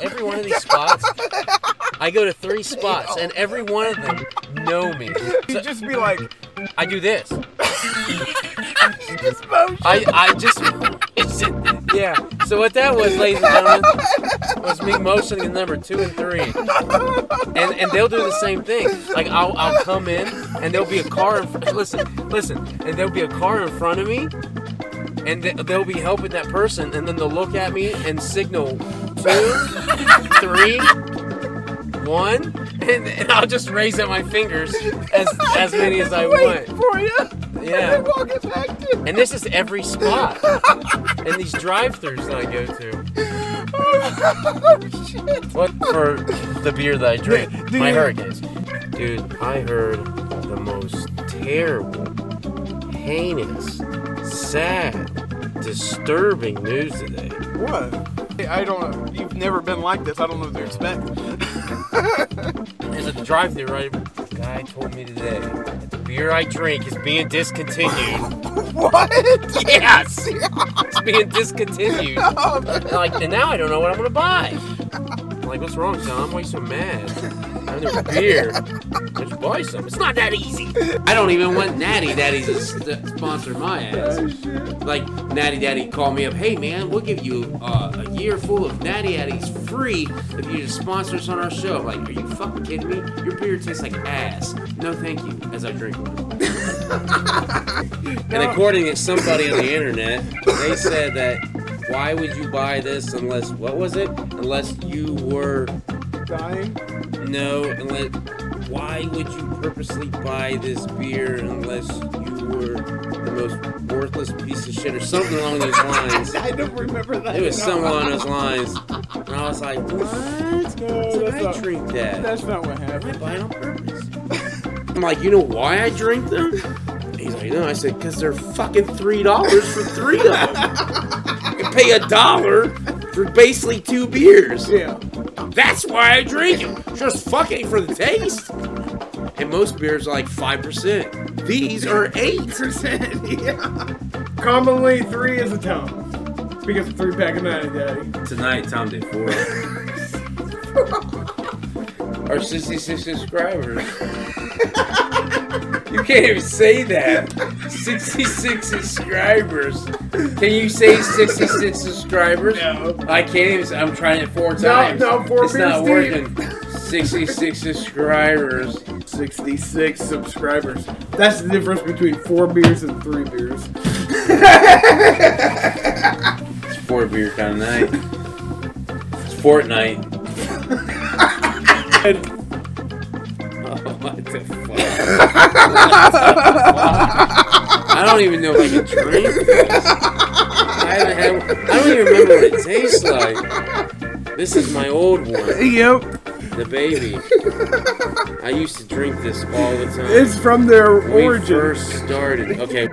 every one of these spots, I go to three spots, and every one of them know me. You So just be like, I do this. this motion. I I just it's yeah. So what that was, ladies and gentlemen, was me motioning the number two and three, and and they'll do the same thing. Like I'll I'll come in, and there'll be a car. In fr- listen, listen, and there'll be a car in front of me, and they- they'll be helping that person, and then they'll look at me and signal two, three, one, and, and I'll just raise up my fingers as as many as I Wait want. for you. Yeah. And walk it back to. And this is every spot. and these drive-throughs that I go to. Oh shit. What for the beer that I drink? Do my hurricanes. Dude, I heard the most terrible, heinous, sad, disturbing news today. What? I don't know. You've never been like this. I don't know what to expect. There's a drive-through right. Guy told me today that the beer I drink is being discontinued. what? yes, it's being discontinued. Oh, like, and now I don't know what I'm gonna buy. I'm like, what's wrong, Tom? Why are you so mad? I have no beer. Let's buy some. It's not that easy. I don't even want Natty Daddy to st- sponsor my ass. Like, Natty Daddy called me up. Hey, man, we'll give you uh, a year full of Natty Daddies free if you just sponsor us on our show. I'm like, are you fucking kidding me? Your beer tastes like ass. No, thank you. As I drink one. And according to somebody on the internet, they said that why would you buy this unless what was it? Unless you were Dying? no, unless why would you purposely buy this beer unless you were the most worthless piece of shit or something along those lines? I don't remember that. It was No. something along those lines. And I was like, what? No, Did that's I not, drink that? that's not what happened. I buy it on purpose. I'm like, you know why I drink them? He's like, no. I said, because they're fucking three dollars for three of them. You pay a dollar for basically two beers. Yeah. That's why I drink them. Just fucking for the taste. And most beers are like five percent. These are eight. Percent. Yeah. Commonly, three is a tone. Because of three pack of Natty Daddy. Tonight, Tom did four. Our 66 subscribers. You can't even say that. 66 subscribers. Can you say 66 subscribers? No. I can't even. say- I'm trying it four times. no, no, four It's not deep. working. 66 subscribers. 66 subscribers. That's the difference between four beers and three beers. It's four beer kind of night. It's fortnight. Oh, what the fuck? What the fuck? I don't even know if I can drink this. I, haven't had, I don't even remember what it tastes like. This is my old one, Yep. the baby. I used to drink this all the time. It's from their when we origin. first started. Okay.